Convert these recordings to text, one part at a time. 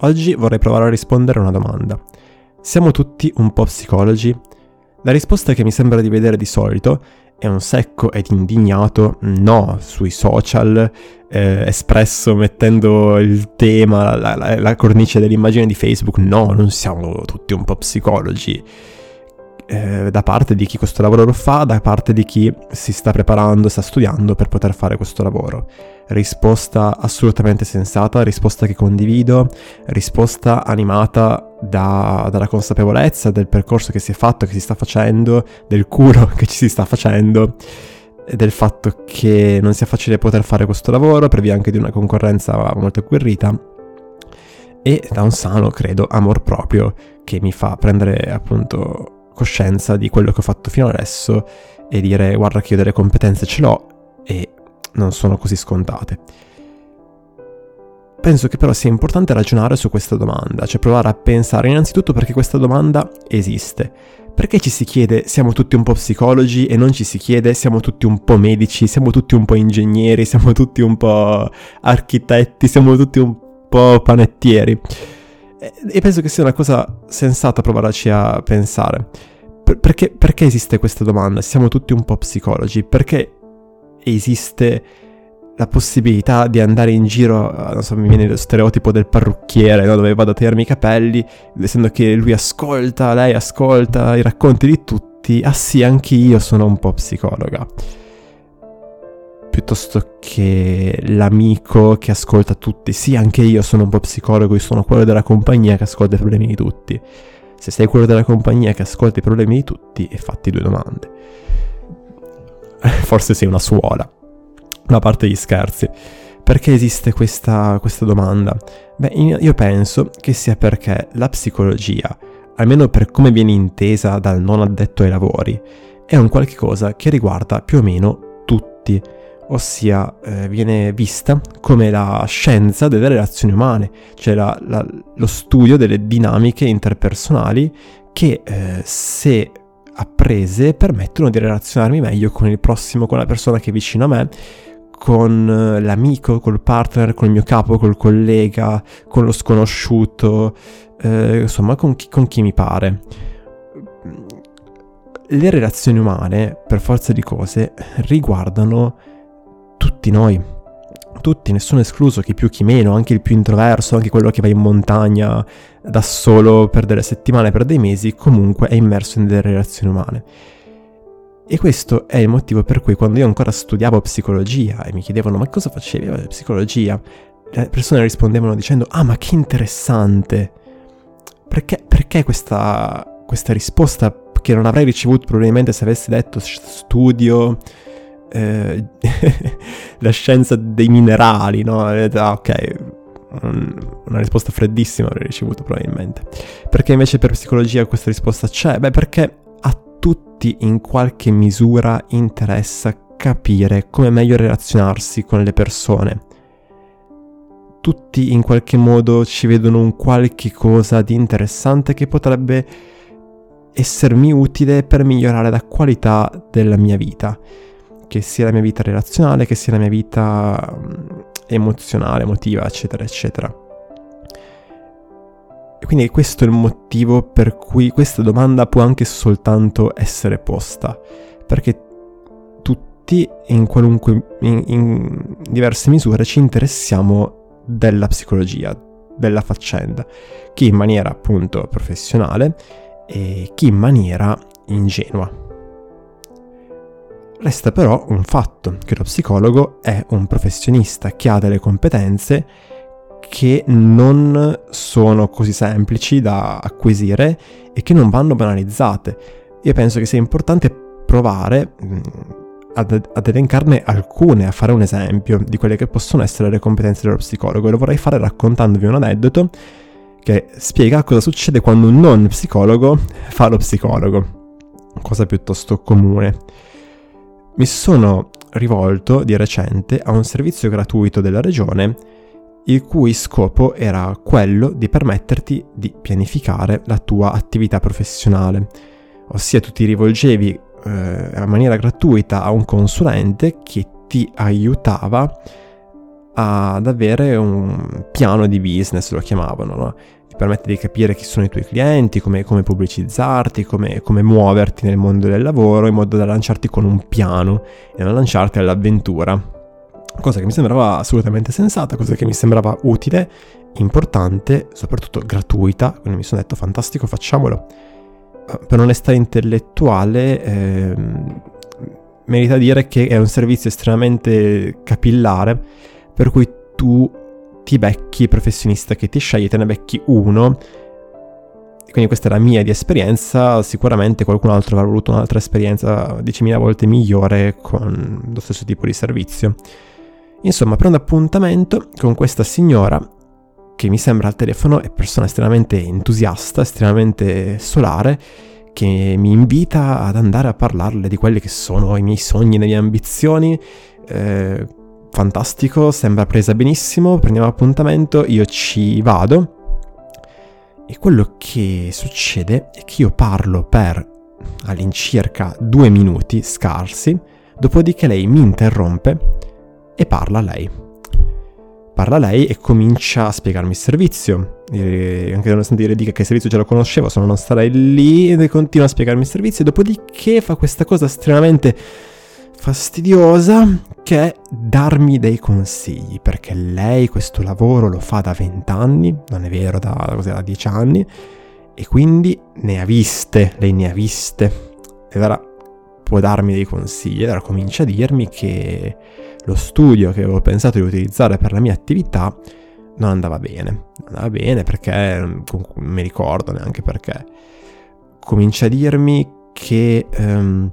Oggi vorrei provare a rispondere a una domanda. Siamo tutti un po' psicologi? La risposta che mi sembra di vedere di solito è un secco ed indignato no sui social, eh, espresso mettendo il tema, la, la, la cornice dell'immagine di Facebook, no, non siamo tutti un po' psicologi. Eh, da parte di chi questo lavoro lo fa, da parte di chi si sta preparando, sta studiando per poter fare questo lavoro. Risposta assolutamente sensata, risposta che condivido, risposta animata da, dalla consapevolezza del percorso che si è fatto, che si sta facendo, del curo che ci si sta facendo del fatto che non sia facile poter fare questo lavoro per via anche di una concorrenza molto agguerrita e da un sano, credo, amor proprio che mi fa prendere appunto coscienza di quello che ho fatto fino adesso e dire guarda che io delle competenze ce l'ho e non sono così scontate. Penso che però sia importante ragionare su questa domanda, cioè provare a pensare innanzitutto perché questa domanda esiste. Perché ci si chiede siamo tutti un po' psicologi e non ci si chiede siamo tutti un po' medici, siamo tutti un po' ingegneri, siamo tutti un po' architetti, siamo tutti un po' panettieri. E penso che sia una cosa sensata provarci a pensare. Per- perché, perché esiste questa domanda? Siamo tutti un po' psicologi? Perché esiste la possibilità di andare in giro, non so, mi viene lo stereotipo del parrucchiere, no? dove vado a tagliarmi i capelli, essendo che lui ascolta, lei ascolta i racconti di tutti, ah sì, anche io sono un po' psicologa piuttosto che l'amico che ascolta tutti. Sì, anche io sono un po' psicologo, io sono quello della compagnia che ascolta i problemi di tutti. Se sei quello della compagnia che ascolta i problemi di tutti, e fatti due domande. Forse sei una suola. Una parte gli scherzi. Perché esiste questa, questa domanda? Beh, io penso che sia perché la psicologia, almeno per come viene intesa dal non addetto ai lavori, è un qualche cosa che riguarda più o meno tutti ossia eh, viene vista come la scienza delle relazioni umane, cioè la, la, lo studio delle dinamiche interpersonali che eh, se apprese permettono di relazionarmi meglio con il prossimo, con la persona che è vicino a me, con eh, l'amico, col partner, con il mio capo, col collega, con lo sconosciuto, eh, insomma con chi, con chi mi pare. Le relazioni umane, per forza di cose, riguardano tutti noi, tutti, nessuno escluso, chi più chi meno, anche il più introverso, anche quello che va in montagna da solo per delle settimane, per dei mesi, comunque è immerso in delle relazioni umane. E questo è il motivo per cui quando io ancora studiavo psicologia e mi chiedevano ma cosa facevi a psicologia, le persone rispondevano dicendo ah ma che interessante, perché, perché questa, questa risposta che non avrei ricevuto probabilmente se avessi detto studio eh, la scienza dei minerali, no? Ah, ok, una risposta freddissima avrei ricevuto probabilmente. Perché invece per psicologia questa risposta c'è? Beh, perché a tutti in qualche misura interessa capire come meglio relazionarsi con le persone. Tutti in qualche modo ci vedono un qualche cosa di interessante che potrebbe essermi utile per migliorare la qualità della mia vita che sia la mia vita relazionale, che sia la mia vita mm, emozionale, emotiva, eccetera, eccetera. E quindi questo è il motivo per cui questa domanda può anche soltanto essere posta, perché tutti in qualunque, in, in diverse misure ci interessiamo della psicologia, della faccenda, chi in maniera appunto professionale e chi in maniera ingenua. Resta però un fatto, che lo psicologo è un professionista che ha delle competenze che non sono così semplici da acquisire e che non vanno banalizzate. Io penso che sia importante provare ad, ad, elencarne alcune, a fare un esempio di quelle che possono essere le competenze dello psicologo e lo vorrei fare raccontandovi un aneddoto che spiega cosa succede quando un non psicologo fa lo psicologo, cosa piuttosto comune. Mi sono rivolto di recente a un servizio gratuito della regione il cui scopo era quello di permetterti di pianificare la tua attività professionale, ossia tu ti rivolgevi eh, in maniera gratuita a un consulente che ti aiutava ad avere un piano di business, lo chiamavano, no? Ti permette di capire chi sono i tuoi clienti, come, come pubblicizzarti, come, come, muoverti nel mondo del lavoro in modo da lanciarti con un piano e non lanciarti all'avventura. Cosa che mi sembrava assolutamente sensata, cosa che mi sembrava utile, importante, soprattutto gratuita, quindi mi sono detto fantastico, facciamolo. Per onestà intellettuale, eh, merita dire che è un servizio estremamente capillare per cui tu ti becchi il professionista che ti scegli, te ne becchi uno. Quindi questa è la mia di esperienza, sicuramente qualcun altro avrà voluto un'altra esperienza 10.000 volte migliore con lo stesso tipo di servizio. Insomma, prendo appuntamento con questa signora che mi sembra al telefono è persona estremamente entusiasta, estremamente solare, che mi invita ad andare a parlarle di quelli che sono i miei sogni, le mie ambizioni, eh, fantastico, sembra presa benissimo, prendiamo appuntamento, io ci vado e quello che succede è che io parlo per all'incirca due minuti scarsi, dopodiché lei mi interrompe e parla lei. Parla lei e comincia a spiegarmi il servizio. E anche nonostante io le dica che il servizio già lo conoscevo, se no non starei lì e continua a spiegarmi il servizio. Dopodiché fa questa cosa estremamente fastidiosa che darmi dei consigli, perché lei questo lavoro lo fa da 20 anni, non è vero, da, da 10 anni, e quindi ne ha viste, lei ne ha viste. E allora può darmi dei consigli, allora comincia a dirmi che lo studio che avevo pensato di utilizzare per la mia attività non andava bene. Non andava bene perché, non mi ricordo neanche perché. Comincia a dirmi che... Um,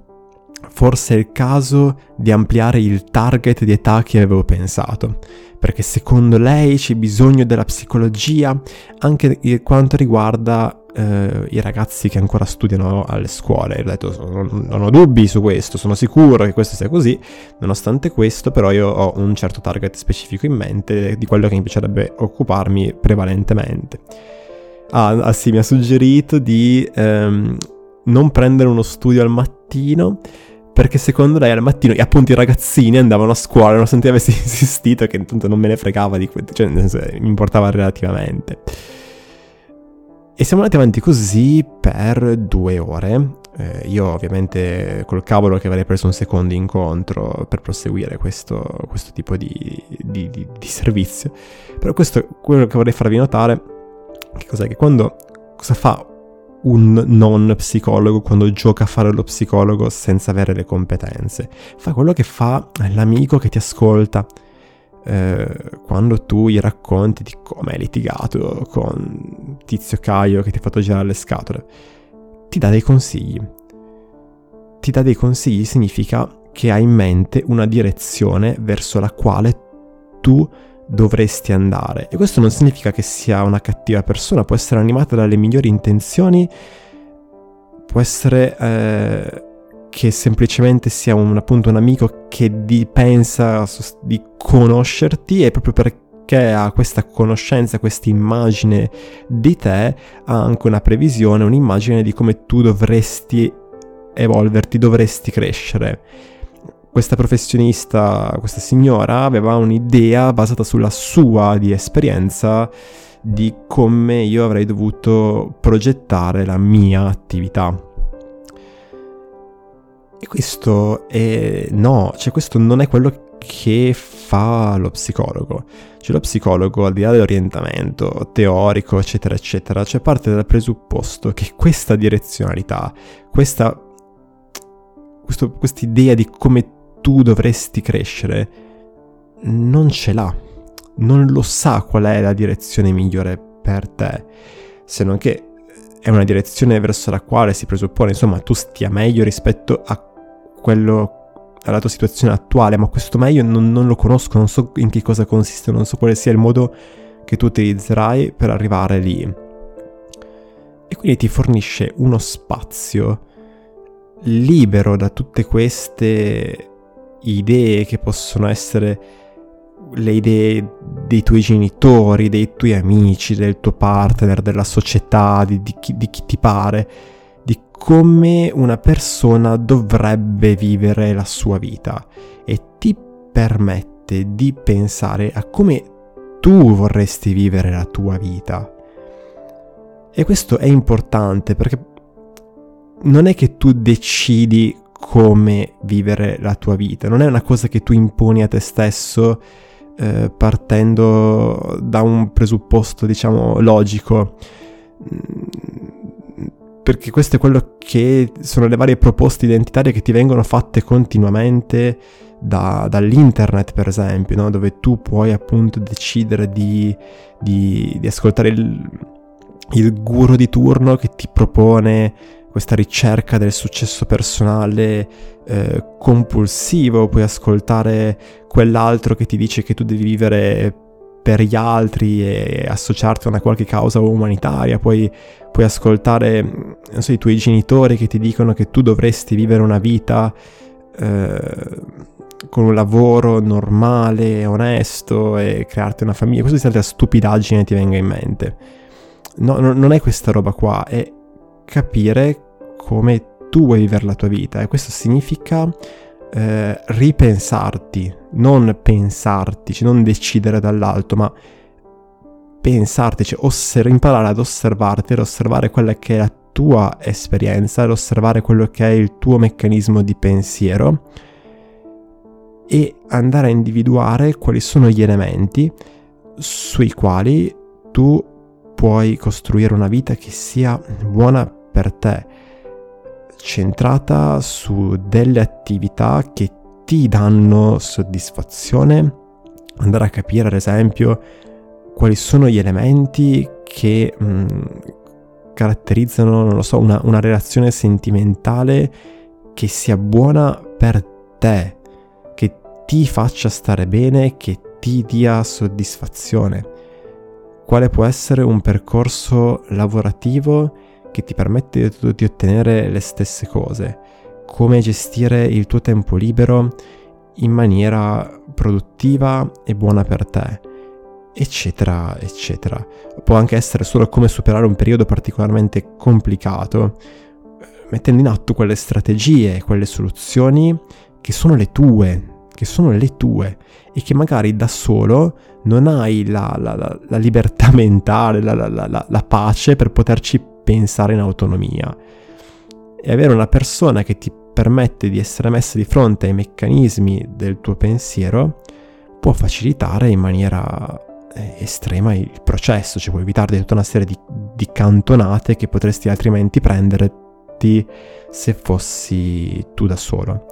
forse è il caso di ampliare il target di età che avevo pensato, perché secondo lei c'è bisogno della psicologia anche per quanto riguarda eh, i ragazzi che ancora studiano alle scuole. Ho detto, non, non ho dubbi su questo, sono sicuro che questo sia così, nonostante questo però io ho un certo target specifico in mente di quello che mi piacerebbe occuparmi prevalentemente. Ah, ah sì, mi ha suggerito di ehm, non prendere uno studio al mattino perché secondo lei al mattino, e appunto i ragazzini andavano a scuola, nonostante avessi insistito che appunto non me ne fregava di questo, cioè nel senso, mi importava relativamente. E siamo andati avanti così per due ore. Eh, io ovviamente col cavolo che avrei preso un secondo incontro per proseguire questo, questo tipo di, di, di, di, servizio. Però questo, quello che vorrei farvi notare, che cos'è? Che quando, cosa fa un non psicologo quando gioca a fare lo psicologo senza avere le competenze. Fa quello che fa l'amico che ti ascolta. Eh, quando tu gli racconti di come hai litigato con Tizio Caio che ti ha fatto girare le scatole, ti dà dei consigli. Ti dà dei consigli significa che hai in mente una direzione verso la quale tu dovresti andare. E questo non significa che sia una cattiva persona, può essere animata dalle migliori intenzioni, può essere eh, che semplicemente sia un, appunto un amico che di, pensa di conoscerti e proprio perché ha questa conoscenza, questa immagine di te, ha anche una previsione, un'immagine di come tu dovresti evolverti, dovresti crescere questa professionista, questa signora, aveva un'idea basata sulla sua di esperienza di come io avrei dovuto progettare la mia attività. E questo è... no, cioè questo non è quello che fa lo psicologo. Cioè lo psicologo, al di là dell'orientamento teorico, eccetera, eccetera, cioè parte dal presupposto che questa direzionalità, questa questa idea di come tu dovresti crescere, non ce l'ha, non lo sa qual è la direzione migliore per te, se non che è una direzione verso la quale si presuppone, insomma, tu stia meglio rispetto a quello, alla tua situazione attuale, ma questo meglio non, non lo conosco, non so in che cosa consiste, non so quale sia il modo che tu utilizzerai per arrivare lì. E quindi ti fornisce uno spazio libero da tutte queste idee che possono essere le idee dei tuoi genitori, dei tuoi amici, del tuo partner, della società, di, di, chi, di chi ti pare, di come una persona dovrebbe vivere la sua vita e ti permette di pensare a come tu vorresti vivere la tua vita. E questo è importante perché non è che tu decidi come vivere la tua vita, non è una cosa che tu imponi a te stesso eh, partendo da un presupposto, diciamo, logico. Perché questo è quello che sono le varie proposte identitarie che ti vengono fatte continuamente da, dall'internet, per esempio, no? dove tu puoi appunto decidere di, di, di ascoltare il, il guru di turno che ti propone questa ricerca del successo personale eh, compulsivo, puoi ascoltare quell'altro che ti dice che tu devi vivere per gli altri e associarti a una qualche causa umanitaria, puoi, puoi ascoltare so, i tuoi genitori che ti dicono che tu dovresti vivere una vita eh, con un lavoro normale, onesto e crearti una famiglia, qualsiasi altra stupidaggine ti venga in mente. No, no, non è questa roba qua, è capire come tu vuoi vivere la tua vita e questo significa eh, ripensarti, non pensarti, cioè non decidere dall'alto, ma pensarti, cioè osser- imparare ad osservarti, ad osservare quella che è la tua esperienza, ad osservare quello che è il tuo meccanismo di pensiero e andare a individuare quali sono gli elementi sui quali tu puoi costruire una vita che sia buona per te, centrata su delle attività che ti danno soddisfazione, andare a capire ad esempio quali sono gli elementi che mh, caratterizzano, non lo so, una, una relazione sentimentale che sia buona per te, che ti faccia stare bene, che ti dia soddisfazione. Quale può essere un percorso lavorativo che ti permette di ottenere le stesse cose, come gestire il tuo tempo libero in maniera produttiva e buona per te, eccetera, eccetera. Può anche essere solo come superare un periodo particolarmente complicato, mettendo in atto quelle strategie, quelle soluzioni che sono le tue, che sono le tue e che magari da solo non hai la, la, la, la libertà mentale, la pace per poterci pensare in autonomia. E avere una persona che ti permette di essere messa di fronte ai meccanismi del tuo pensiero può facilitare in maniera eh, estrema il processo, cioè può evitare tutta una serie di, di cantonate che potresti altrimenti prenderti se fossi tu da solo.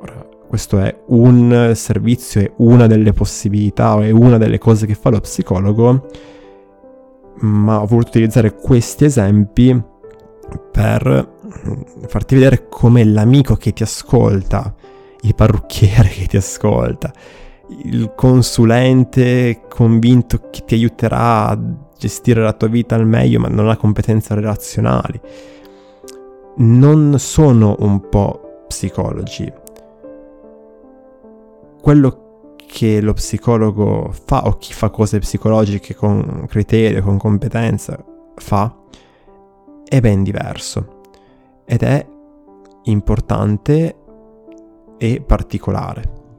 Ora, questo è un servizio, è una delle possibilità, è una delle cose che fa lo psicologo ma ho voluto utilizzare questi esempi per farti vedere come l'amico che ti ascolta, il parrucchiere che ti ascolta, il consulente convinto che ti aiuterà a gestire la tua vita al meglio ma non ha competenze relazionali, non sono un po' psicologi. Quello che lo psicologo fa o chi fa cose psicologiche con criterio, con competenza fa, è ben diverso ed è importante e particolare.